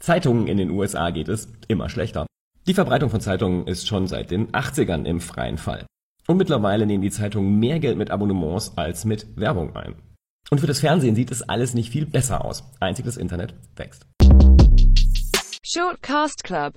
Zeitungen in den USA geht es immer schlechter. Die Verbreitung von Zeitungen ist schon seit den 80ern im freien Fall. Und mittlerweile nehmen die Zeitungen mehr Geld mit Abonnements als mit Werbung ein. Und für das Fernsehen sieht es alles nicht viel besser aus. Einzig das Internet wächst. Shortcast Club